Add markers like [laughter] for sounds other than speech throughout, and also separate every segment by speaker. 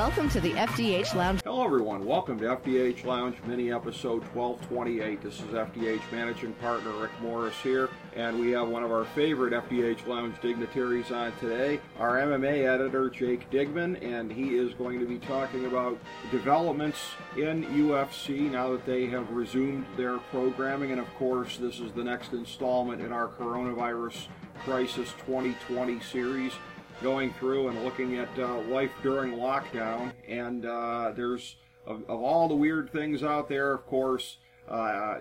Speaker 1: Welcome to the FDH Lounge.
Speaker 2: Hello, everyone. Welcome to FDH Lounge mini episode 1228. This is FDH managing partner Rick Morris here, and we have one of our favorite FDH Lounge dignitaries on today, our MMA editor Jake Digman, and he is going to be talking about developments in UFC now that they have resumed their programming, and of course, this is the next installment in our coronavirus crisis 2020 series going through and looking at uh, life during lockdown. And uh, there's, of, of, all the weird things out there, of course, uh,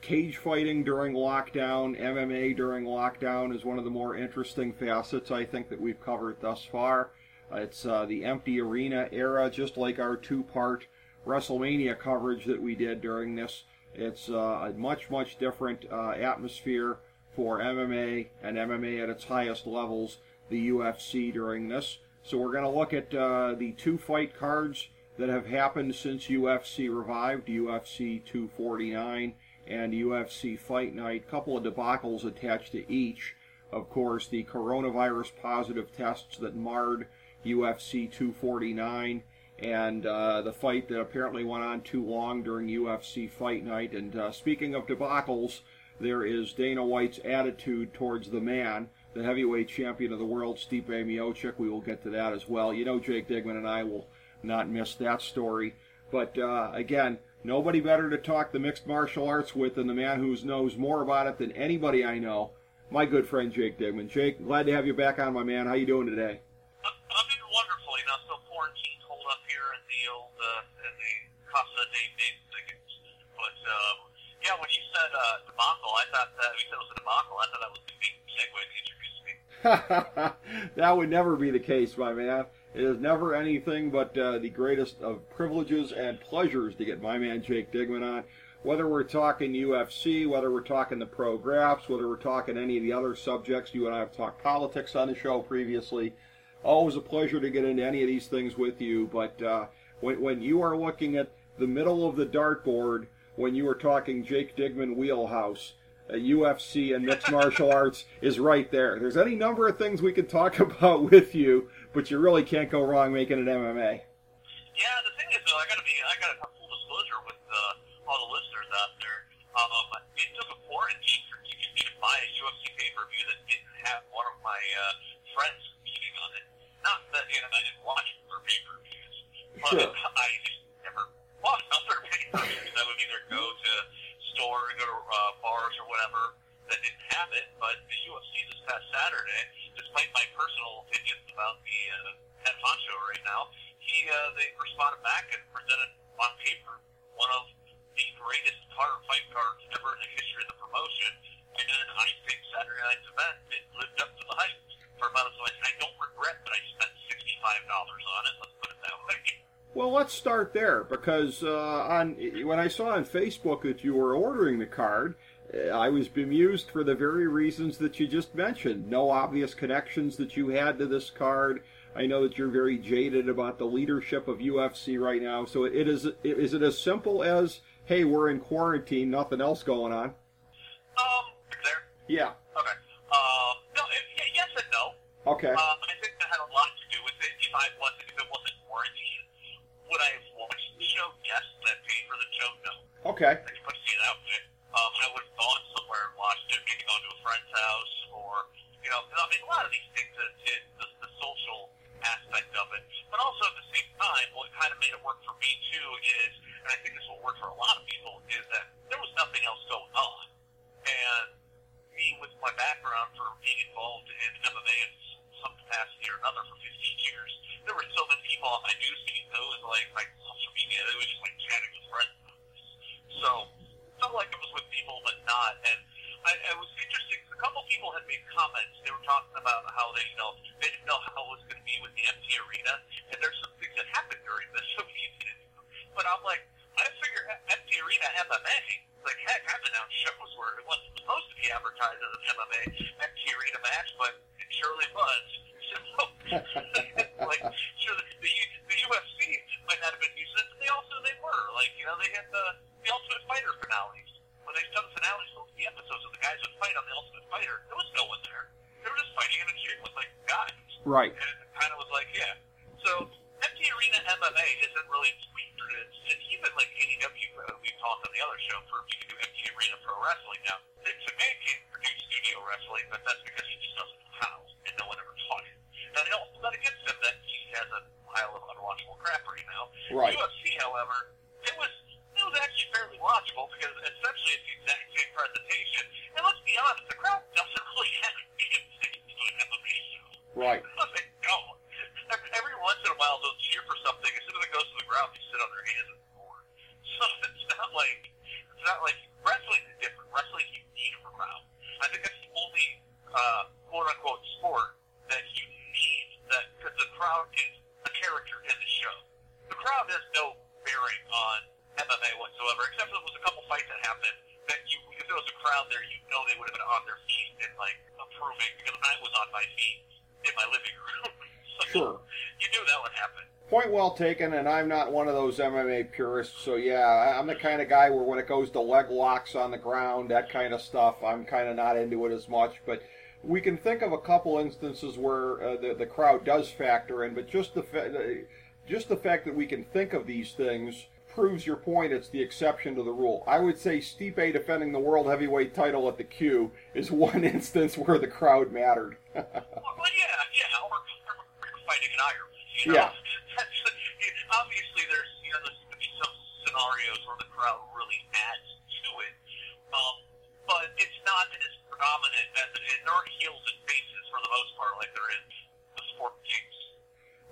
Speaker 2: cage fighting during lockdown, MMA during lockdown is one of the more interesting facets I think that we've covered thus far. it's uh, the empty arena era, just like our two part WrestleMania coverage that we did during this. It's uh, a much, much different uh, atmosphere for MMA and MMA at its highest levels the UFC during this. So we're going to look at uh, the two fight cards that have happened since UFC revived, UFC 249 and UFC Fight Night. Couple of debacles attached to each. Of course, the coronavirus positive tests that marred UFC 249 and uh, the fight that apparently went on too long during UFC Fight Night. And uh, speaking of debacles, there is Dana White's attitude towards the man the heavyweight champion of the world, Stipe Miocic. We will get to that as well. You know, Jake Digman and I will not miss that story. But uh, again, nobody better to talk the mixed martial arts with than the man who knows more about it than anybody I know, my good friend Jake Digman. Jake, glad to have you back on, my man. How you doing today?
Speaker 3: I'm doing wonderful. You so quarantine hold up here in the old uh, in the Casa de David But um, yeah, when you said uh, debacle, I thought that you said it was a debacle. I thought that was the big segue to [laughs]
Speaker 2: that would never be the case, my man. It is never anything but uh, the greatest of privileges and pleasures to get my man Jake Digman on. Whether we're talking UFC, whether we're talking the pro graphs, whether we're talking any of the other subjects, you and I have talked politics on the show previously. Always a pleasure to get into any of these things with you. But uh, when, when you are looking at the middle of the dartboard, when you are talking Jake Digman wheelhouse, UFC and mixed martial arts is right there. There's any number of things we could talk [laughs] about with you, but you really can't go wrong making an MMA.
Speaker 3: Yeah, the thing is, though, I gotta be, I gotta have full disclosure with uh, all the listeners out there. Um, it took a quarantine for me to buy a UFC pay per view that didn't have one of my uh, friends competing on it. Not that you know, I didn't watch their pay per views, but sure. I just never watched other [laughs] pay per views. I would either go to store and go to uh, bars or whatever that didn't have it. But the UFC this past Saturday, despite my personal opinions about the uh, head honcho right now, he uh, they responded back and presented on paper one of the greatest hard fight cards ever in the history of the promotion. And I think Saturday night's event it lived up to the hype for about as much. I don't regret that I spent sixty five dollars on it. Let's put it that way.
Speaker 2: Well, let's start there because uh, on when I saw on Facebook that you were ordering the card, I was bemused for the very reasons that you just mentioned. No obvious connections that you had to this card. I know that you're very jaded about the leadership of UFC right now. So it is is it as simple as hey, we're in quarantine, nothing else going on?
Speaker 3: Um, there.
Speaker 2: Yeah.
Speaker 3: Okay. Uh, no, it, yes and no.
Speaker 2: Okay.
Speaker 3: Uh, I think that had a lot to do with it. If I wasn't, if it wasn't quarantine would I have watched the show? Yes. Would I pay for the show? No.
Speaker 2: Okay.
Speaker 3: I put it that way. Um, I would have gone somewhere and watched it, maybe gone to a friend's house, or you know, I mean, a lot of these things is, is the, the social aspect of it, but also at the same time, what kind of made it work for me too is, and I think this will work for a lot of people, is that there was nothing else going on, and me with my background for being involved in MMA in some capacity or another for 15 years, there were so many people like my social media. It was just like chatting with friends. So felt like it was with people, but not. And I, it was interesting. A couple people had made comments. They were talking about how they, you know, they didn't know how it was going to be with the empty arena. And there's some things that happened during this. So we did. But I'm like, I figure empty arena MMA. Like heck, I've been on shows where it wasn't supposed to be advertised as an MMA empty arena match, but it surely was. So, like, sure, the, the, the UFC might not have been using it, but they also they were. Like, you know, they had the the Ultimate Fighter finales. When they done finales of the episodes of the guys would fight on the Ultimate Fighter, there was no one there. They were just fighting in a gym with like guys.
Speaker 2: Right.
Speaker 3: And it kind of was like, yeah. So empty arena MMA isn't really featured. It's, it's even like AEW. Uh, we've talked on the other show for you can do empty arena pro wrestling now. Vince McMahon can't produce studio wrestling, but that's because he just doesn't know how, and no one ever taught him. And I don't not against him that he has a pile of unwatchable crap right now.
Speaker 2: Right.
Speaker 3: UFC, however, it was it was actually fairly watchable because essentially it's the exact same presentation. And let's be honest, the crowd doesn't really have a damn thing to do with MMA show.
Speaker 2: Right.
Speaker 3: They don't. Every once in a while they'll cheer for something. As soon as it goes to the ground, they sit on their hands and roar. So it's not like it's not like wrestling is different. Wrestling you need a crowd. I think that's the only uh, quote unquote sport that you need that because the crowd is a character in the show. The crowd has no bearing on MMA whatsoever, except for there was a couple fights that happened that you, if there was a crowd there, you know they would have been on their feet and like approving because I was on my feet in my living room. so
Speaker 2: Sure.
Speaker 3: You knew that would happen.
Speaker 2: Taken, and I'm not one of those MMA purists, so yeah, I'm the kind of guy where when it goes to leg locks on the ground, that kind of stuff, I'm kind of not into it as much. But we can think of a couple instances where uh, the the crowd does factor in, but just the fa- just the fact that we can think of these things proves your point. It's the exception to the rule. I would say Stipe defending the world heavyweight title at the Q is [laughs] one instance where the crowd mattered.
Speaker 3: Well, [laughs] well, yeah, yeah, or, or fighting in Ireland. You know?
Speaker 2: Yeah.
Speaker 3: That's, obviously, there's you know there's going to be some scenarios where the crowd really adds to it, um, but it's not as predominant as it is. There aren't heels and faces for the most part, like there is the sport games.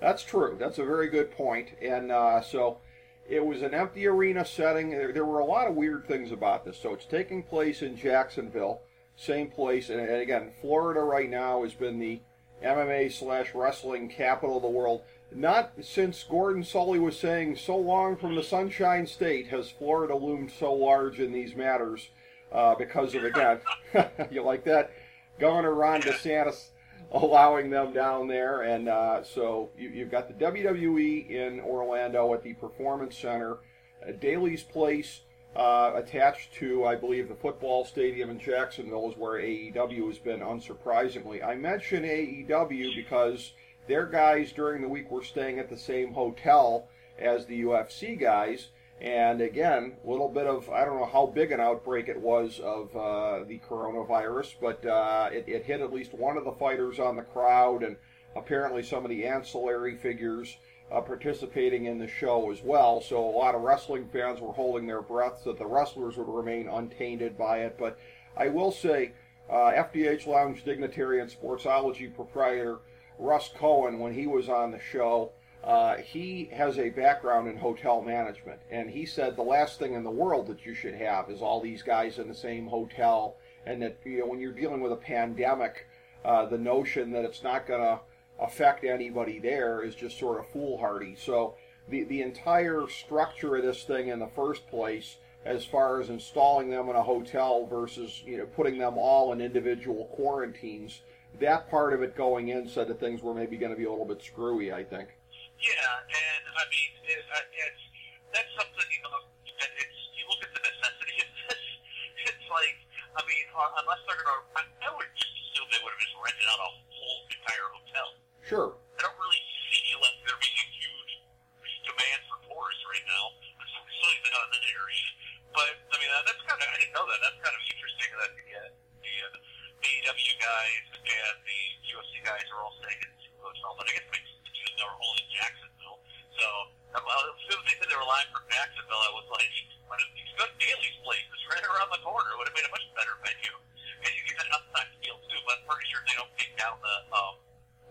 Speaker 2: That's true. That's a very good point. And uh, so it was an empty arena setting. There, there were a lot of weird things about this. So it's taking place in Jacksonville, same place. And, and again, Florida right now has been the MMA slash wrestling capital of the world. Not since Gordon Solie was saying, so long from the Sunshine State has Florida loomed so large in these matters uh, because of, again, [laughs] you like that? Governor Ron DeSantis allowing them down there. And uh, so you, you've got the WWE in Orlando at the Performance Center, uh, Daily's Place uh, attached to, I believe, the football stadium in Jacksonville is where AEW has been, unsurprisingly. I mention AEW because their guys during the week were staying at the same hotel as the UFC guys. And again, a little bit of, I don't know how big an outbreak it was of uh, the coronavirus, but uh, it, it hit at least one of the fighters on the crowd, and apparently some of the ancillary figures uh, participating in the show as well. So a lot of wrestling fans were holding their breaths that the wrestlers would remain untainted by it. But I will say, uh, FDH Lounge dignitary and sportsology proprietor Russ Cohen, when he was on the show, uh, he has a background in hotel management, and he said the last thing in the world that you should have is all these guys in the same hotel, and that you know when you're dealing with a pandemic, uh, the notion that it's not going to affect anybody there is just sort of foolhardy. So the the entire structure of this thing in the first place, as far as installing them in a hotel versus you know putting them all in individual quarantines, that part of it going in said that things were maybe going to be a little bit screwy. I think.
Speaker 3: Yeah, and I mean, it, it's that's something you know. It's you look at the necessity of this. [laughs] It's like, I mean, uh, unless they're gonna, I, I would just assume they would have just rented out a whole entire hotel.
Speaker 2: Sure.
Speaker 3: I don't really see like there being a huge demand for tourists right now, especially not in that area. But I mean, that, that's kind of I didn't know that. That's kind of interesting that the uh, the uh, AEW guys and the UFC guys are all staying in the same hotel. But I guess it makes sense because they were all in Jacksonville. Um, as soon as they said they were live from Jacksonville, I was like, why don't you go to Daily's place? It's right around the corner. It would have made a much better venue. And you get that outside feel too. But I'm pretty sure they don't take down the um,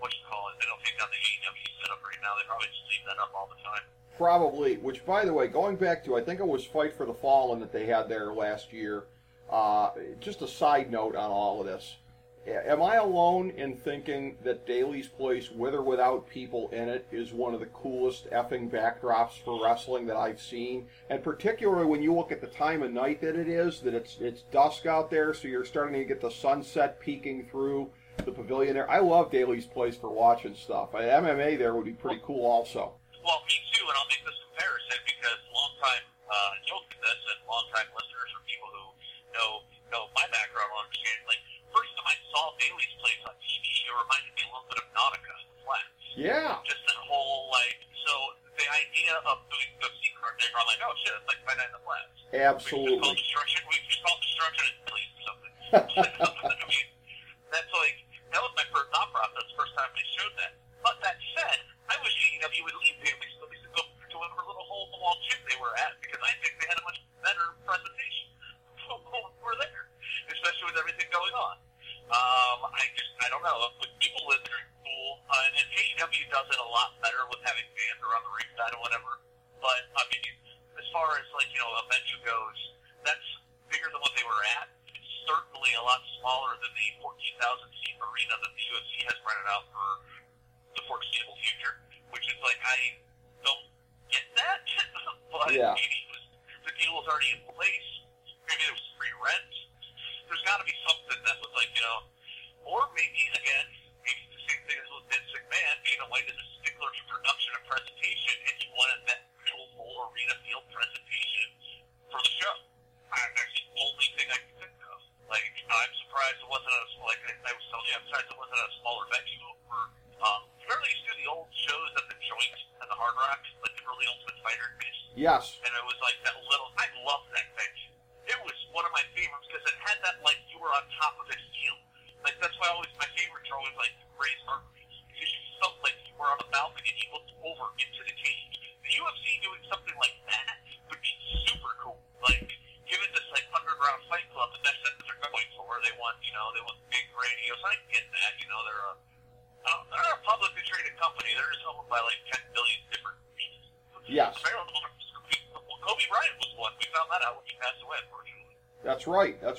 Speaker 3: what you call it. They don't take down the AEW setup right now. They probably just leave that up all the time.
Speaker 2: probably, which by the way, going back to, I think it was Fight for the Fallen that they had there last year. Uh, just a side note on all of this. Am I alone in thinking that Daily's Place, with or without people in it, is one of the coolest effing backdrops for wrestling that I've seen? And particularly when you look at the time of night that it is, that it's it's dusk out there, so you're starting to get the sunset peeking through the pavilion there. I love Daily's Place for watching stuff. MMA there would be pretty cool also.
Speaker 3: Well, me too, and I'll make this comparison because longtime uh, you'll get this, and longtime listeners or people who know know my background will understand. Like first time I saw Daly's Place on TV, it reminded me a little bit of Nautica, the Flats.
Speaker 2: Yeah.
Speaker 3: Just that whole like so the idea of doing the secret thing, I'm like, oh shit, it's like Fight Night in the Flats. We just
Speaker 2: Absolutely.
Speaker 3: We just call destruction and Daily's or something. I mean, that's like that was my first thought process. First time they showed that. But that said, I wish AEW would leave Daily's Place to go to whatever little hole in the wall gym they were at because I think they had a much better presentation when we were there, especially with everything going on. Um, I just I don't know. With people live there, it's cool. Uh, and AEW does it a lot better with having fans around the ringside or whatever. But I mean, as far as like you know a venue goes, that's bigger than what they were at. It's certainly a lot smaller than the 14,000 seat arena that the UFC has rented out for the foreseeable future. Which is like I don't get that, but
Speaker 2: Yeah.
Speaker 3: maybe it was, the deal was already in place. Maybe there was free rent. There's got to be something that was like you know, or maybe again, maybe the same thing as with Vince McMahon. Dana White a production and presentation, and he wanted that full full arena field presentation for the show. I, that's the only thing I can think of. Like I'm surprised it wasn't a like I was telling you, I'm surprised it wasn't a smaller venue. Or um, they used to do the old shows at the Joint and the Hard Rock, like the early Ultimate Fighter
Speaker 2: Yes.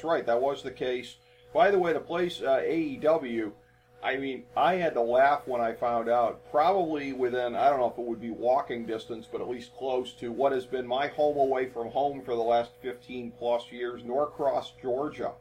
Speaker 3: That's
Speaker 2: right. That was the case. By the way, the place uh, AEW. I mean, I had to laugh when I found out. Probably within I don't know if it would be walking distance, but at least close to what has been my home away from home for the last 15 plus years, Norcross, Georgia,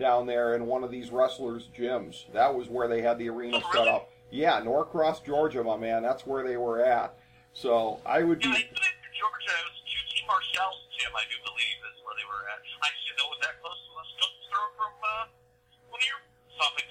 Speaker 2: down there in one of these wrestlers' gyms. That was where they had the arena set up. Yeah, Norcross, Georgia, my man. That's where they were at. So I would be.
Speaker 3: Yeah. I Georgia, it was QT Marshall's gym, I do believe, is where they were at. I should know it was that close to the stone's throw from uh, one stomping.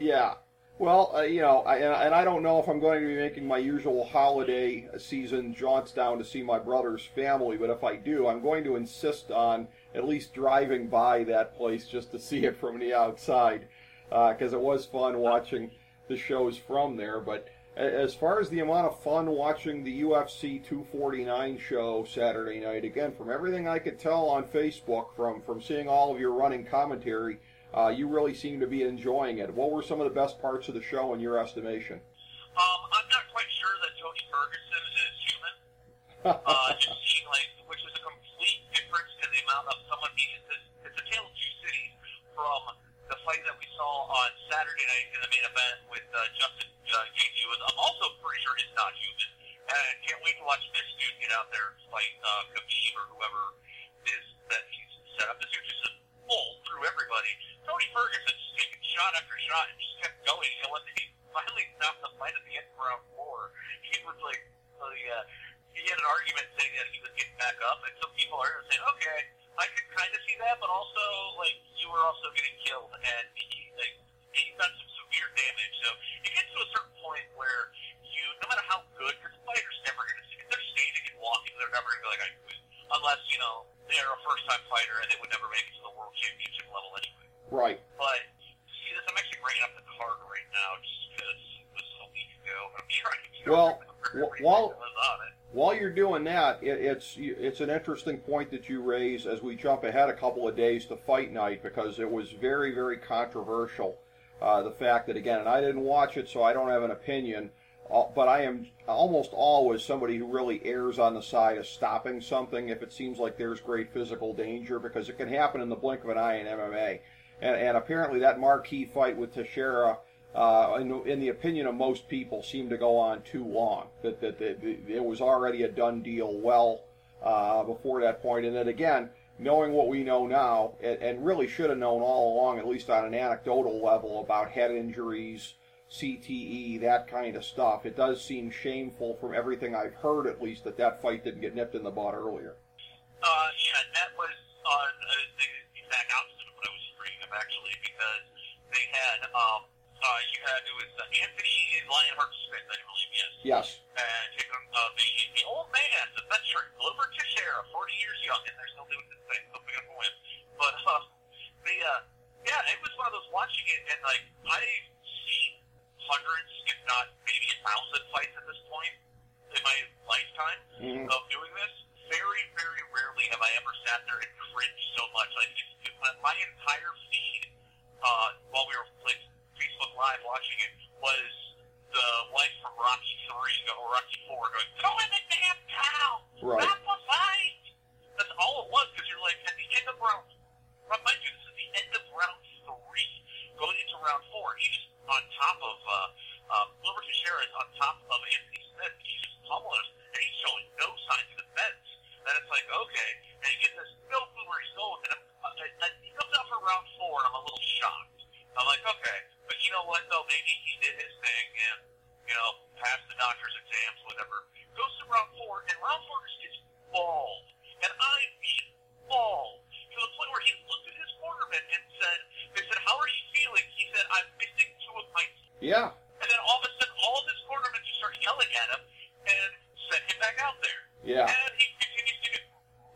Speaker 2: Yeah. Well, uh, you know, I, and I don't know if I'm going to be making my usual holiday season jaunts down to see my brother's family, but if I do, I'm going to insist on at least driving by that place just to see it from the outside, because it was fun watching the shows from there. But as far as the amount of fun watching the UFC 249 show Saturday night, again, from everything I could tell on Facebook, from from seeing all of your running commentary, uh, you really seem to be enjoying it. What were some of the best parts of the show in your estimation?
Speaker 3: Um, I'm not quite sure that Tony Ferguson is human. [laughs] Uh, just seeing like, which is a complete difference in the amount of someone being. It's, it's a tale of two cities from the fight that we saw on Saturday night in the main event with uh, Justin uh, Gaethje. I'm also pretty sure he's not human, and can't wait to watch this dude get out there and fight uh, Khabib or whoever it is that he's set up. This dude just pulled through everybody. Tony Ferguson just taking shot and just kept going. And when he finally stopped the fight at the end of round four, he was like, uh, he had an argument saying that he was getting back up, and some people are saying, okay, I could kind of see that, but also like you were also getting killed, and he like he's done some severe damage. So it gets to a certain point where you, no matter how good, because the fighter's never going to, if they're standing and walking, they're never going to be like I quit, unless you know they're a first-time fighter and they would never make it to the world championship level anyway.
Speaker 2: Right.
Speaker 3: But see this, I'm actually bringing up the card right now just because it was a week ago. I'm trying to
Speaker 2: Well,
Speaker 3: remember
Speaker 2: wh-
Speaker 3: everything
Speaker 2: while-
Speaker 3: that was on it.
Speaker 2: While you're doing that, it, it's it's an interesting point that you raise as we jump ahead a couple of days to fight night because it was very very controversial. Uh, the fact that again, and I didn't watch it, so I don't have an opinion. uh, but I am almost always somebody who really errs on the side of stopping something if it seems like there's great physical danger because it can happen in the blink of an eye in MMA. And, and apparently that marquee fight with Teixeira, uh, in, in, the opinion of most people, seemed to go on too long. That, that, that, that it was already a done deal well uh, before that point. And then again, knowing what we know now, and, and really should have known all along, at least on an anecdotal level, about head injuries, CTE, that kind of stuff. It does seem shameful from everything I've heard, at least, that that fight didn't get nipped in the bud earlier.
Speaker 3: Uh, yeah, that was on uh, the exact opposite of what I was reading of, actually, because they had, um, uh, you had, it was uh, Anthony Lionheart Smith, I believe, yes. And taking uh, the, the old man, the veteran, Glover Teixeira, 40 years young, and they're still doing this thing, up a win. But, uh, the, uh, yeah, it was one of those watching it, and, like, I've seen hundreds, if not maybe a thousand fights at this point in my lifetime mm-hmm. of doing this. Very, very rarely have I ever sat there and cringed so much. Like it, it, my entire feed uh, while we were like Facebook Live watching it was the wife from Rocky Three or Rocky Four going, "Go in the damn cow!
Speaker 2: Right.
Speaker 3: Stop the fight!" That's all it was because you're like at the end of round. Mind you, this is the end of round three, going into round four. He's on top of uh, um, Glover Teixeira is on top of Anthony Smith. He's just pummeling us, and he's showing no signs of defense. And it's like, okay, and he gets this no clue where he's going. And, uh, and he comes out for round four, and I'm a little shocked. I'm like, okay, but you know what though? Maybe he did his thing and you know passed the doctor's exams, whatever. Goes to round four, and round four just gets bald, and I mean bald to the point where he looked at his cornerman and said, "They said, how are you feeling?" He said, "I'm missing two of my
Speaker 2: yeah.
Speaker 3: And then all of a sudden, all of his cornermen just start yelling at him and send him back out there.
Speaker 2: Yeah.
Speaker 3: And he continues to get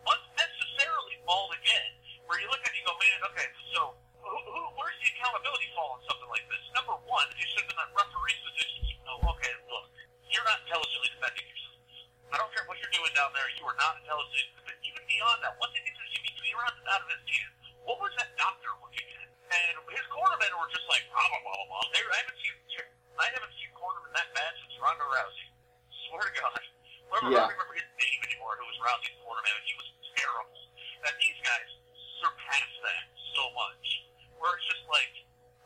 Speaker 3: unnecessarily bald again. Where you look at it, you go, man, okay, so who, who, where's the accountability fall on something like this? Number one, he should have been in referee's position. You know, okay, look, you're not intelligently defending yourself. I don't care what you're doing down there. You are not intelligent. But even beyond that, one thing is you need to be around out of his hand. What was that doctor looking at? And his cornermen were just like, blah, blah, blah, blah. They, I haven't seen, I haven't seen cornermen that bad since Ronda Rousey. Swear to God. Remember,
Speaker 2: yeah.
Speaker 3: I don't remember his name anymore, who was Rousey's cornerman, and he was terrible. And these guys surpass that so much. Where it's just like,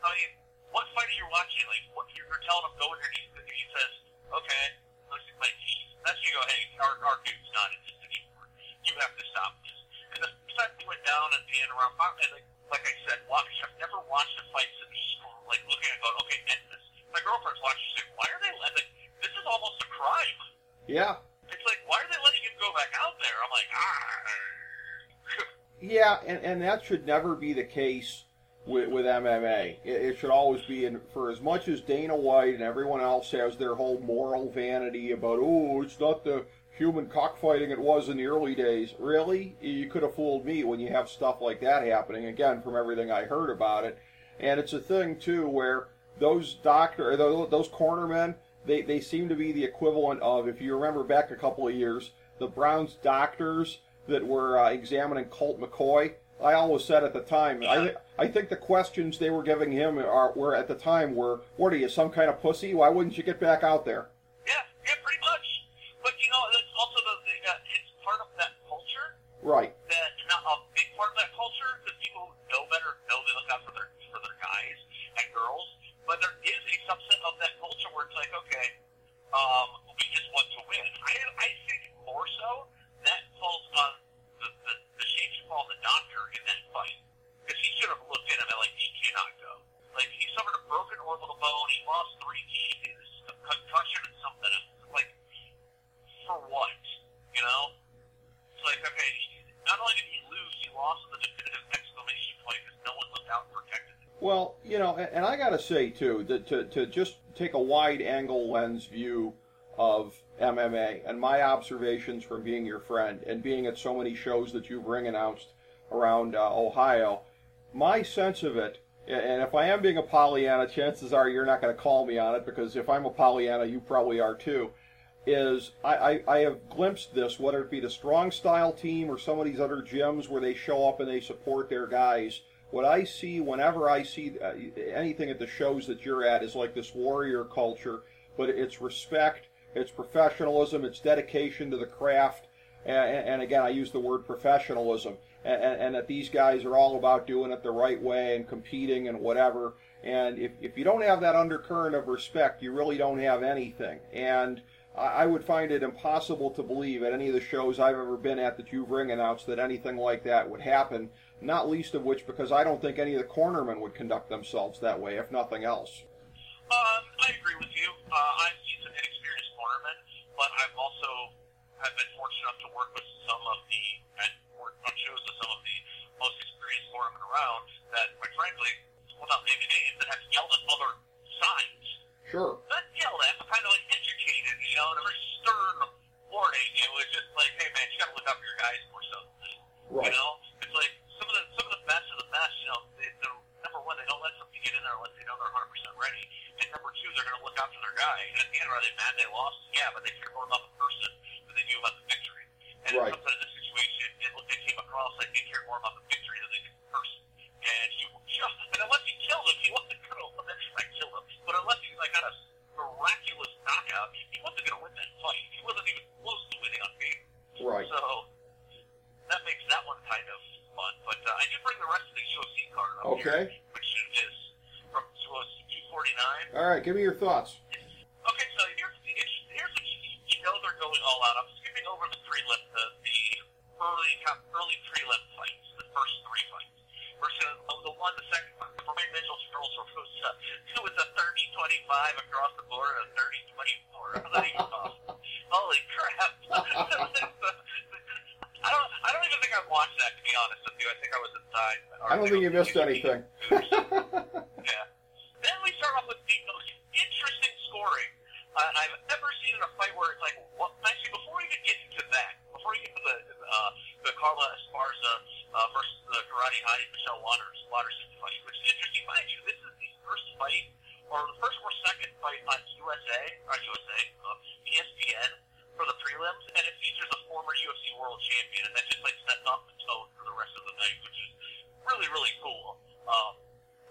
Speaker 3: I mean, what fight are you watching? Like, what you're telling him, go in there, and he says, okay, let's see my teeth. That's you go, hey, our, our dude's not in this anymore. You have to stop this. And the fact he went down at the end around five, like, like I said, watch, I've never watched a fight to be like looking at going, okay, end this. My girlfriend's watching, she's like, why are they letting, this is almost a crime.
Speaker 2: Yeah.
Speaker 3: It's like, why are they letting him go back out there? I'm like, ah.
Speaker 2: yeah, and, and that should never be the case with, with MMA. It, it should always be, and for as much as Dana White and everyone else has their whole moral vanity about, oh, it's not the human cockfighting it was in the early days. Really? You could have fooled me when you have stuff like that happening, again, from everything I heard about it. And it's a thing, too, where those doctor, those cornermen, they, they seem to be the equivalent of, if you remember back a couple of years, the Browns doctors that were uh, examining Colt McCoy. I always said at the time, I, th- I think the questions they were giving him are, were at the time were, what are you, some kind of pussy? Why wouldn't you get back out there?
Speaker 3: Yeah, yeah, pretty much. But you know, that's also the, the uh, it's part of that culture.
Speaker 2: Right.
Speaker 3: That not a big part of that culture because people who know better know they look out for their for their guys and girls. But there is a subset of that culture where it's like, okay, um, we just want to win. I I think more so that falls on the the, the shame should fall on the doctor in that fight because he should have looked at him and like he cannot go. Like he suffered a broken orbital bone, he lost three teeth, a concussion and something else. Like for what? You know? It's like, okay, not only did he lose, he lost the definitive exclamation point because no one looked out and protected him.
Speaker 2: Well, you know, and I got to say, too, that to, to just take a wide angle lens view of MMA and my observations from being your friend and being at so many shows that you've ring announced around uh, Ohio, my sense of it, and if I am being a Pollyanna, chances are you're not going to call me on it because if I'm a Pollyanna, you probably are too is I, I, I, have glimpsed this, whether it be the strong style team or some of these other gyms where they show up and they support their guys. What I see whenever I see uh, anything at the shows that you're at is like this warrior culture but it's respect, it's professionalism, it's dedication to the craft, and, and again, I use the word professionalism, and, and, that these guys are all about doing it the right way and competing and whatever. And if, if you don't have that undercurrent of respect, you really don't have anything. And I would find it impossible to believe at any of the shows I've ever been at that you've ring announced that anything like that would happen. Not least of which because I don't think any of the cornermen would conduct themselves that way, if nothing else.
Speaker 3: Um, I agree with you. Uh, I've seen some inexperienced cornermen, but I've also have been fortunate enough to work with some of the and work on shows with some of the most experienced cornermen around that, quite frankly, without naming names, that have yelled at other sides.
Speaker 2: Sure.
Speaker 3: Not yelled at, but kind of like educated, you know, in a very stern warning. It was just like, hey man, you got to look out for your guys more so.
Speaker 2: Right.
Speaker 3: You know, it's like some of the some of the best of the best. You know, they, they're number one, they don't let something get in there unless they know they're 100 percent ready. And number two, they're going to look out for their guy. And at the end, are they mad they lost? Yeah, but they care more about the person than they do about the victory. And
Speaker 2: Right.
Speaker 3: sometimes in this situation, it, it came across like they care more about the victory than they do the person. And you, you know, and unless he killed him, he wasn't going to like kill him. But unless he like got a miraculous knockout, he wasn't going to win that fight. He wasn't even close to winning on paper.
Speaker 2: Right.
Speaker 3: So that makes that one kind of fun. But uh, I did bring the rest of the UFC card up
Speaker 2: Okay.
Speaker 3: here, which is from was 249.
Speaker 2: All right, give me your thoughts.
Speaker 3: Okay, so here's the. Here's what you, know they're going all out. I'm skipping over the prelim, the, the early early prelim fights, the first three fights. We're gonna oh, the one, the second one. Brian Mitchell Charles was uh, [laughs] it was a 30-25 across the board, a 30-24. How that even possible? Holy crap! [laughs] I don't. I don't even think I watched that to be honest with you. I think I was inside.
Speaker 2: I don't think you missed anything. [laughs]
Speaker 3: Yeah. Then we start off with the most interesting scoring uh, I've ever seen in a fight where it's like, what? Actually, before we even get into that, before we get to the uh, the Carla Esparza uh, versus the Karate Hottie Michelle Waters Waterson fight, which is interesting, mind you. This is the first fight, or the first or second fight on USA, or USA, uh, ESPN for the prelims, and it features a former UFC World Champion, and that just like sets off the tone for the rest of the night, which is really really cool. Um,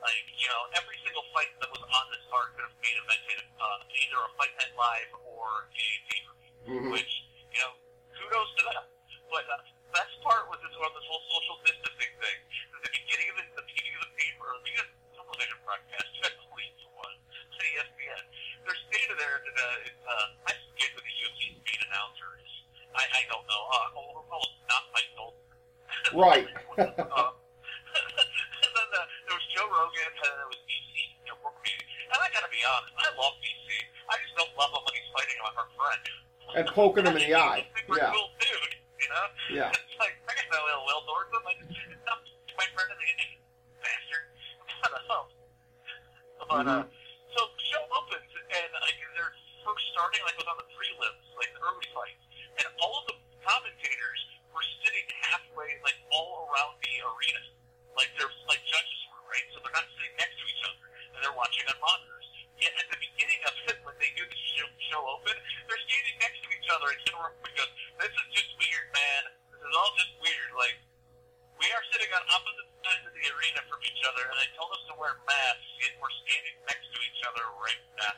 Speaker 3: like, you know, every single fight that was on this card could have main evented uh, either a Fight Night Live or a pay-per-view,
Speaker 2: Mhm.
Speaker 3: which, you know, kudos to them. But uh, the best part was this, well, this whole social distancing thing. At the beginning of the, the beginning of the paper, or the beginning of the television broadcast, [laughs] I believe it was, on ESPN, they're standing there, and uh, uh, I forget who the UFC's main announcer is. I, I don't know. Uh, we'll call it not Mike Goldberg.
Speaker 2: Right. [laughs]
Speaker 3: um, [laughs] and then uh, there was Joe Rogan, and then there was DC. You know, and I gotta be honest, I love DC. I just don't love him when he's fighting my her friend.
Speaker 2: And poking him in the [laughs] eye.
Speaker 3: Super
Speaker 2: Yeah.
Speaker 3: cool dude, you know?
Speaker 2: Yeah.
Speaker 3: It's like, I got no ill will towards him. I just, it's not my friend in the bastard. But, uh, but, uh,
Speaker 2: Mhm.
Speaker 3: so the show opens, and like, they're first starting, like, was on the prelims, like, the early fights, and all of the commentators were sitting halfway, like, all around the arena. Like, there's, like, judges were, right? So they're not sitting next to each other, and they're watching on monitors. Yet at the beginning of it, when they do the show, show open, they're standing next to each other, and Ken Rourke goes, this is just weird, man. This is all just weird. Like, we are sitting on opposite sides of the arena from each other, and they told us to wear masks, yet we're standing next to each other right now,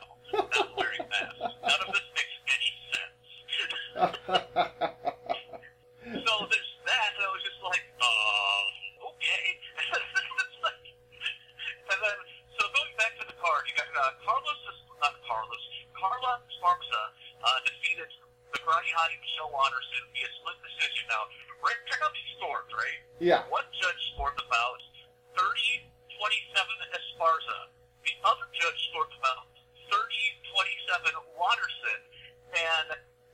Speaker 3: not wearing masks. None of this makes any sense. so there's that, and I was just like, uh, okay. It's like- and then, so going back to the card, you got uh, Carlos, not Carlos, Carla Sparza uh, defeated the Karate Hottie Michelle Waterson via split decision. Now, Rick, check out these scores, right?
Speaker 2: Yeah.
Speaker 3: One judge scored about 30 27 Esparza. The other judge scored about 30 27 Waterson. And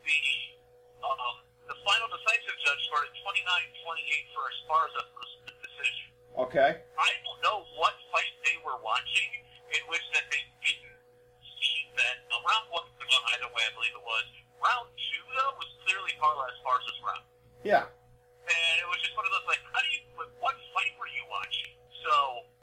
Speaker 3: the um, the final decisive judge scored 29 28 for Esparza for a split decision.
Speaker 2: Okay.
Speaker 3: I don't know what fight they were watching in which that they didn't see that around one well, either way I believe it was. Round two though was clearly Carla Esparza's round.
Speaker 2: Yeah.
Speaker 3: And it was just one of those like, how do you what what fight were you watching? So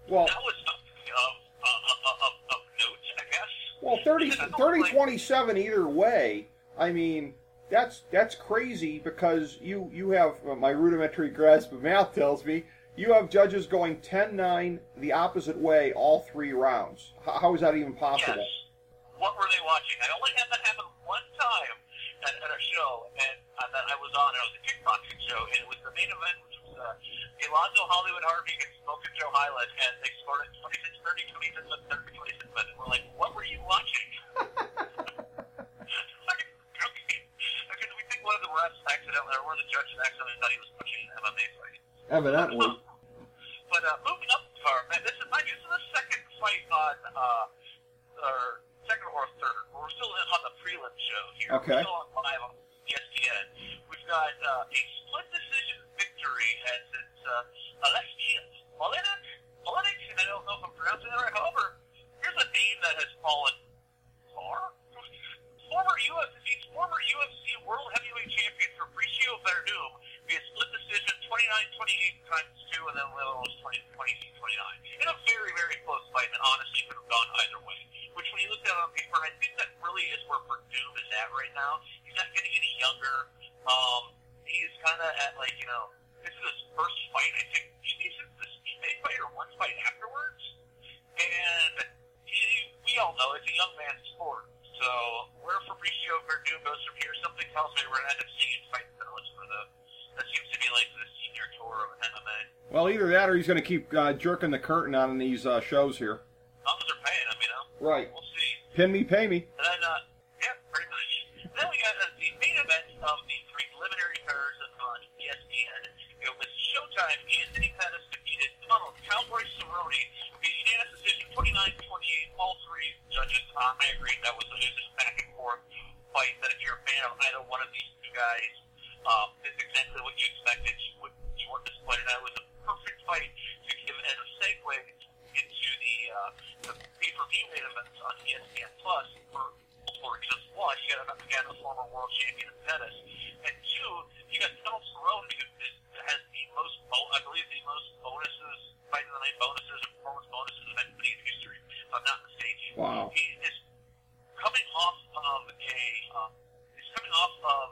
Speaker 2: Well,
Speaker 3: that was something of uh, of, of, of note, I guess.
Speaker 2: well, 30, 30 27 either way. I mean, that's that's crazy because you you have uh, my rudimentary grasp of math tells me you have judges going 10-9 the opposite way all three rounds. How, how is that even possible?
Speaker 3: Yes. what were they watching? I only had that happen one time at, at a show, and uh, that I was on. It was a kickboxing show, and it was the main event, uh, Alonzo Hollywood Harvey against Smoking Joe Hyland, and they scored it 26-30, 26-30, 26 But we're like, what were you watching? [laughs] Because we think one of the refs accidentally, or one of the judges accidentally thought he was watching an MMA fight.
Speaker 2: Evidently.
Speaker 3: But uh, moving up the card, man, this is my this is the second fight on, uh, or second or third. We're still on the prelim show here.
Speaker 2: Okay.
Speaker 3: We're still on live on ESPN. We've got uh, a victory as it's uh, Alexei Olenek, Olenek, and I don't know if I'm pronouncing that right. However, here's a name that has fallen far. Former UFC, former UFC World Heavyweight Champion Fabricio Werdum via split decision, 29-28 times two, and then the other one was 20, 29. In a very, very close fight, and honestly could have gone either way. Which, when you look at it on paper, I think that really is where Werdum is at right now. He's not getting any younger. Um, he's kind of at like you know, first fight. I think in this MMA fight or one fight afterwards, and he, we all know it's a young man's sport. So where Fabricio Werdum goes from here, something tells me we're going to end up seeing fight Village for the that seems to be like the senior tour of MMA.
Speaker 2: Well, either that or he's going to keep uh, jerking the curtain on these uh, shows here.
Speaker 3: As long as they're paying him, you know.
Speaker 2: Right.
Speaker 3: We'll see.
Speaker 2: Pin me, pay me.
Speaker 3: And then, uh, uh, I agree, that was, it was a back and forth fight. That if you're a fan of either one of these two guys, um, it's exactly what you expected. You, would, you weren't disappointed. That was a perfect fight to give as a segue into the uh, the pay-per-view main events on ESPN Plus for multiple reasons. One, you got again a former world champion in Pettis, and two, you got Donald Cerrone who is, has the most, bo- I believe, the most bonuses, fight of the night bonuses and performance bonuses of anybody's history. If I'm not mistaken.
Speaker 2: Wow.
Speaker 3: He is coming off of a um, he's coming off of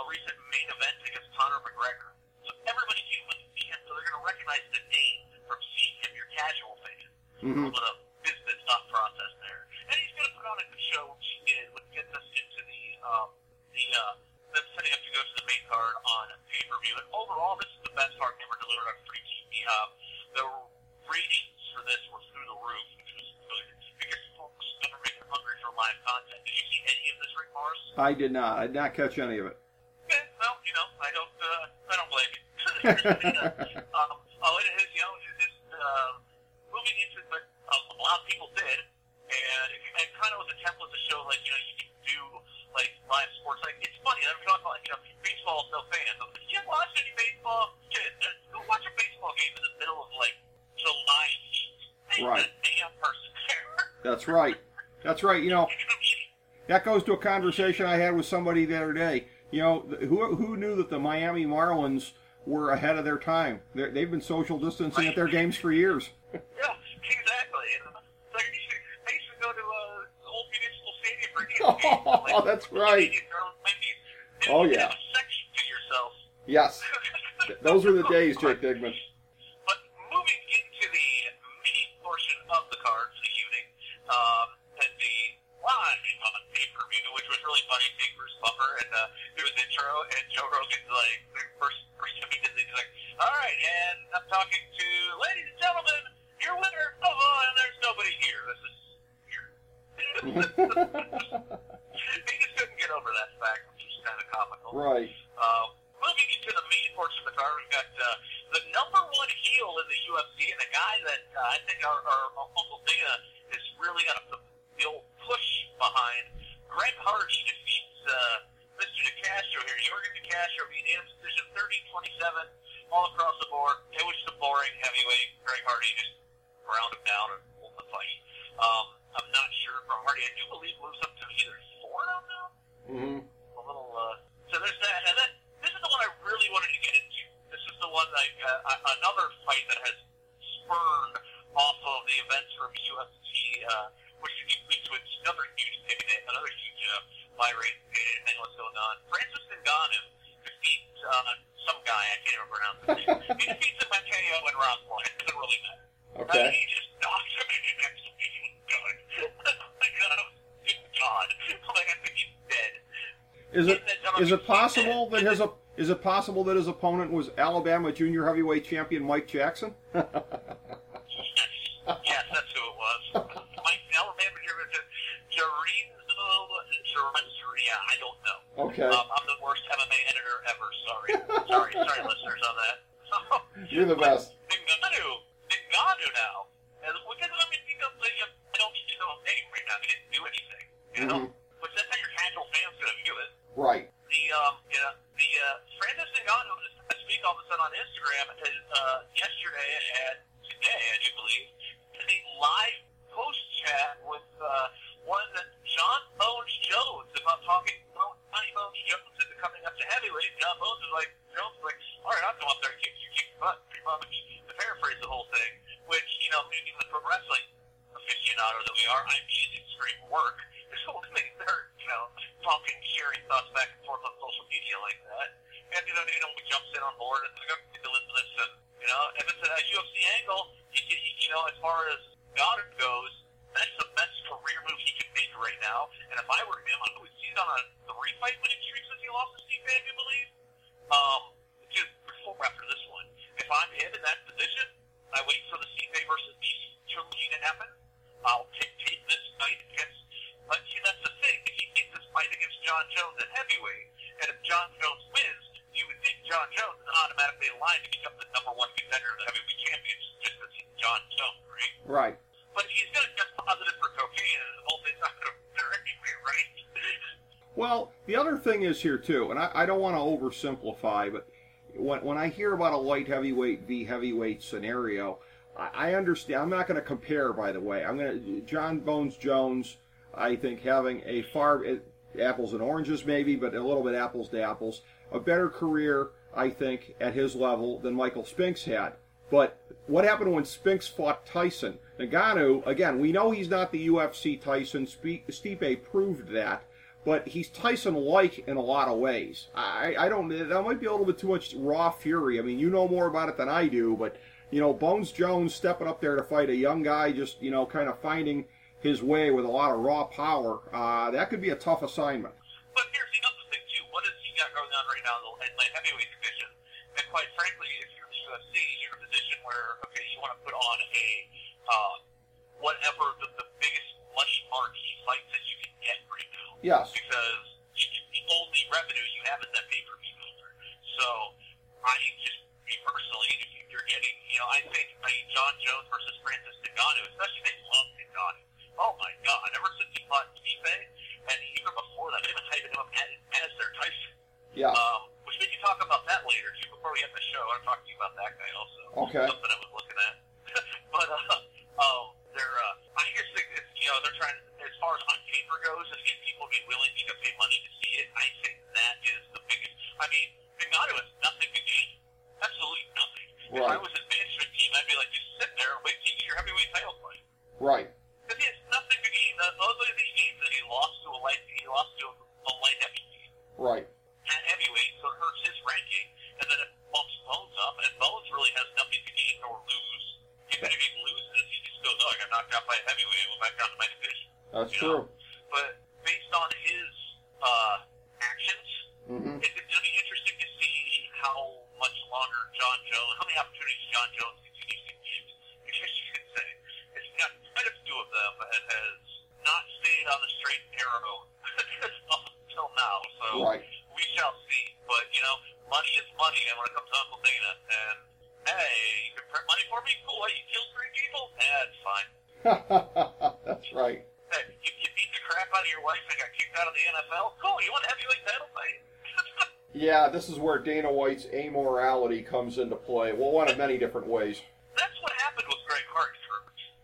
Speaker 3: a recent main event against Conor McGregor. So everybody came to see him, so they're going to recognize the name from seeing him. Your casual fan,
Speaker 2: Mhm.
Speaker 3: a little bit of business thought process there, and he's going to put on a good show, which he did, which gets us into the um, the uh, them setting up to go to the main card on pay per view. And overall, this is the best card ever delivered on free TV. Um, the ratings for this were through the roof, which was good because folks are making hungry for live content. Did you see any of this, Rick Morris?
Speaker 2: I did not. I did not catch any of it.
Speaker 3: Yeah, well, you know, I don't, uh, I don't blame you. [laughs] [laughs] um, oh, it is, you know, it is uh, moving into, but a, a lot of people did, and it, it kind of was a template to show, like, you know, you can do like live sports. Like, it's funny. I'm talking about, like, you know, baseball no fans. I'm like, you watch any baseball? Shit, go watch a baseball game in the middle of like July. Ain't
Speaker 2: Right.
Speaker 3: damn person there.
Speaker 2: That's right. That's right. You know, [laughs] that goes to a conversation I had with somebody the other day. You know, who who knew that the Miami Marlins were ahead of their time? They're, they've been social distancing at their games for years. [laughs]
Speaker 3: Yeah, exactly. Uh, like, I used to, I used to go to uh, old municipal stadium for games. [laughs]
Speaker 2: Oh, that's right. Oh, yeah.
Speaker 3: Have a section to yourself.
Speaker 2: Yes, [laughs] those were the days, Jake Digman.
Speaker 3: But moving into the main portion of the card for the evening, um, and the live on pay-per-view, which was really funny, seeing Bruce Uh, do his intro, and Joe Rogan's like, first, first time he did this, he's like, all right, and I'm talking to, ladies and gentlemen, your winner, oh, oh, and there's nobody here. This is weird. [laughs] he just couldn't get over that fact, which was kind of comical.
Speaker 2: right.
Speaker 3: Uh, moving into the main portion of the card, we've got uh, the number one heel in the UFC and a guy that uh, I think our, our, Uncle Dana is really going to put the old push behind. Greg Hardy defeats uh. DeCastro here. Yorgan De Castro being unanimous decision 30-27 all across the board. It was just a boring heavyweight. Greg Hardy just ground him down and won the fight. Um, I'm not sure from Hardy. I do believe moves up to either four now.
Speaker 2: hmm
Speaker 3: A little. Uh, so there's that, and then this is the one I really wanted to get into. This is the one like uh, another fight that has spurned off of the events from UFC, uh, which leads to another huge payday, another huge uh, buy rate payday thing what's going on. Francis Ngannou defeats uh, some guy I can't even pronounce his name. he defeats him by KO in round one. It doesn't really matter.
Speaker 2: Okay.
Speaker 3: Uh, he just knocks him in the next week. Good. like, uh, didn't
Speaker 2: Is it
Speaker 3: And then, I
Speaker 2: is
Speaker 3: mean,
Speaker 2: it possible that his is it possible that his opponent was Alabama junior heavyweight champion Mike Jackson? [laughs]
Speaker 3: The um, you know, the uh, Francis Ngannou this week all of a sudden on Instagram uh, yesterday and today, I do believe, is a live post chat with uh, one Jon Bones Jones about talking about Tiny Bones Jones into coming up to heavyweight. Jon Bones is like Jones is like, all right, I'll come up there and kick you, kick your butt, pretty much. To paraphrase the whole thing, which you know, maybe the pro wrestling aficionado that we are, I'm using straight work. So many they're, you know, talking, sharing thoughts back and forth on social media like that. And, you know, you jumps in on board and this and, you know, if it's a UFC angle, you, you, you know, as far as Goddard goes, that's the best career move he can make right now. And if I were him, I would see on a three fight winning streak since he lost to Stipe Van, I believe. Um, just before after this one. If I'm him in that position, I wait for the Stipe versus DC trilogy to happen. I'll take, take this fight against. But see, that's the thing. If you take this fight against Jon Jones at heavyweight, and if Jon Jones wins, you would think Jon Jones is automatically aligned to become the number one contender of the heavyweight champions just because he's Jon Jones, right?
Speaker 2: Right.
Speaker 3: But if he's going to test positive for cocaine, the whole thing's not going to there anyway, right? [laughs]
Speaker 2: Well, the other thing is here too, and I, I don't want to oversimplify, but when when I hear about a light heavyweight v heavyweight scenario, I, I understand. I'm not going to compare, by the way. I'm going to Jon Bones Jones. I think having a far apples and oranges maybe, but a little bit apples to apples, a better career I think at his level than Michael Spinks had. But what happened when Spinks fought Tyson? Ngannou, again, we know he's not the UFC Tyson. Stipe proved that but he's Tyson-like in a lot of ways. I, I don't. That might be a little bit too much raw fury. I mean, you know more about it than I do, but you know, Bones Jones stepping up there to fight a young guy, just you know, kind of finding his way with a lot of raw power. Uh, that could be a tough assignment.
Speaker 3: But here's the other thing too. What has he got going on right now in the heavyweight division? And quite frankly, if you're the UFC, you're in a position where okay, you want to put on a uh, whatever the, the biggest much marquee fight that you can get right now.
Speaker 2: Yes.
Speaker 3: Because the only revenue you have is that pay per view holder. So I just me personally, if you're getting, you know, I think I mean, Jon Jones versus Francis Ngannou, especially they love Ngannou. Oh my God! Ever since he fought Stipe, and even before that, they've been hyping him up as, as their Tyson.
Speaker 2: Yeah.
Speaker 3: Um, which we can talk about that later too. Before we end the show, I'm talking to you about that guy also.
Speaker 2: Okay.
Speaker 3: Something I was looking at. but uh, um, they're uh, I just think that you know they're trying as far as on paper goes, and if people be willing to pay money to see it, I think that is the biggest. I mean, Ngannou has nothing to gain. Absolutely nothing. If I
Speaker 2: Right.
Speaker 3: was a management team, I'd be like, just sit there and wait to get your heavyweight title fight.
Speaker 2: Right.
Speaker 3: Because he has nothing to gain. The only thing he gains is that he lost to a light. He lost to a, a light heavyweight
Speaker 2: Right.
Speaker 3: at heavyweight, so it hurts his ranking, and then it bumps Bones up, and Bones really has nothing to gain nor lose. Even if he loses, he just goes, oh, I got knocked out by a heavyweight, I went back down to my division.
Speaker 2: That's
Speaker 3: you
Speaker 2: true.
Speaker 3: know? But based on his uh, actions,
Speaker 2: hmm
Speaker 3: it, it'll be interesting to see how much longer Jon Jones, how many opportunities Jon Jones continues to get. Because you could say, it's got quite a few of them and has not stayed on the straight and narrow up until now. So
Speaker 2: Right.
Speaker 3: we shall see. But, you know, money is money, and when it comes to Uncle Dana, and hey, you can print money for me? Cool. Hey, you killed three people? Yeah, it's fine. [laughs]
Speaker 2: That's right.
Speaker 3: Hey, you, you beat the crap out of your wife and got kicked out of the NFL? Cool. You want a heavyweight title fight? [laughs]
Speaker 2: Yeah, this is where Dana White's amorality comes into play. Well, one of many different ways.
Speaker 3: That's what happened with Greg Hardy.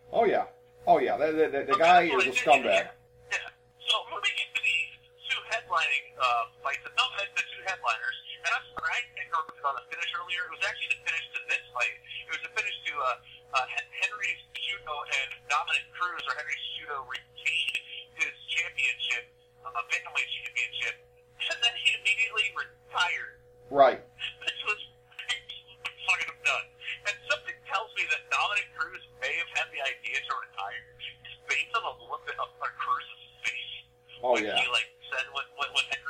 Speaker 2: Oh yeah. Oh yeah. The, the, the, the guy is a scumbag.
Speaker 3: Yeah. yeah. So moving into these two headlining uh, fights, no, uh, the two headliners, and I'm sorry, I think I was on the finish earlier. It was actually the finish to this fight. It was the finish to uh, uh, Henry Cejudo and Dominick Cruz, or Henry Cejudo retained his championship, uh, bantamweight championship, and then he immediately retired.
Speaker 2: Right. [laughs]
Speaker 3: This was fucking done. And something tells me that Dominick Cruz may have had the idea to retire just based on the look of Cruz's face.
Speaker 2: Oh
Speaker 3: when
Speaker 2: yeah.
Speaker 3: He like said when when, when Henry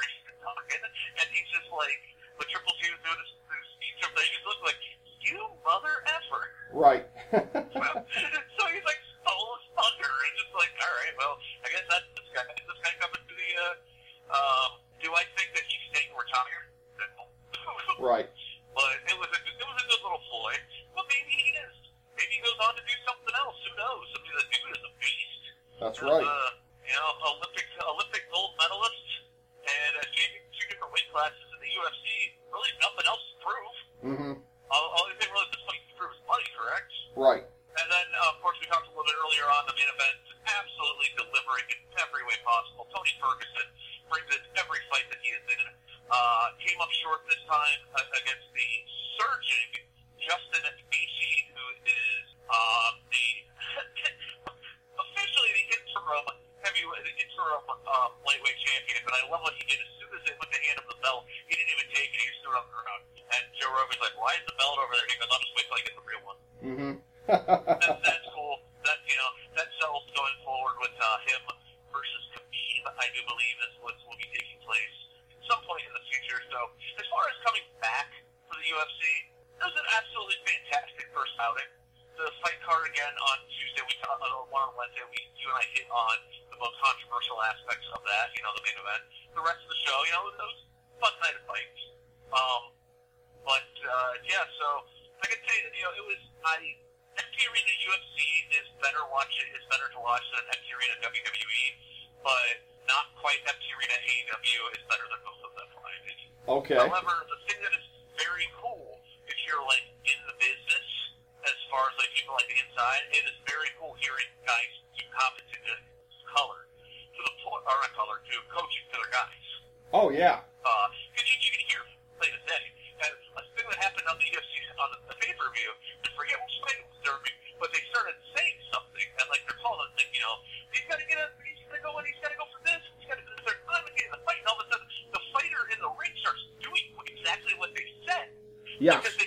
Speaker 3: Triple C was doing his, his speech over there. He just looked like, you mother effer.
Speaker 2: Right.
Speaker 3: so he's like stole his thunder and just like, all right, well, I guess that's this guy. This guy coming to the. Uh, um, do I think that he's staying retired? No.
Speaker 2: right.
Speaker 3: But it was a it was a good little ploy. But maybe he is. Maybe he goes on to do something else. Who knows? I mean, the dude is a beast.
Speaker 2: That's
Speaker 3: He's,
Speaker 2: right.
Speaker 3: Uh, you know, Olympic Olympic gold medalist and uh, champion two different weight classes in the UFC. Really, nothing else to prove.
Speaker 2: Mm-hmm.
Speaker 3: All, all he really at this point to prove is money, correct?
Speaker 2: Right.
Speaker 3: And then, uh, of course, we talked a little bit earlier on the main event, absolutely delivering in every way possible. Tony Ferguson brings in every fight that he is in. Uh, came up short this time uh, against the surging Justin Gaethje, who is um, the officially the interim heavyweight, the interim um, lightweight champion. But I love what he did as soon as they went to hand him the belt. He didn't even take it; he just threw it on the ground. And Joe Rogan's like, "Why is the belt over there?" He goes, "I'll just wait till I get the real one."
Speaker 2: Mm-hmm.
Speaker 3: that's, that's cool. That you know that sells going forward with uh, him versus Khabib. I do believe that's what will be taking place at some point in the future. So as far as coming back for the UFC, it was an absolutely fantastic first outing. The fight card again on Tuesday. We talked uh, one on Wednesday. We you and I hit on the most controversial aspects of that. You know the main event. The rest of the show, you know, it was a fun night of fights. Um, but uh, yeah, so I can say that you know it was I. FT Arena UFC is better watch is better to watch than FT Arena WWE, but not quite FT Arena AEW is better than both of them, my.
Speaker 2: Okay.
Speaker 3: However, the thing that is very cool if you're like in as far as like people like the inside, it is very cool hearing guys do commenting to color to the point, or not color to coaching to their guys
Speaker 2: Oh yeah.
Speaker 3: Uh, because you, you can hear plain as day. And a thing that happened on the UFC on the, the pay per view, I forget which fight it was during, but they started saying something, and like they're calling it, like, you know, he's got to get a, he's got to go, and he's got to go for this, he's got to start commentating the fight, and all of a sudden the fighter in the ring starts doing exactly what they said.
Speaker 2: Yes.
Speaker 3: Because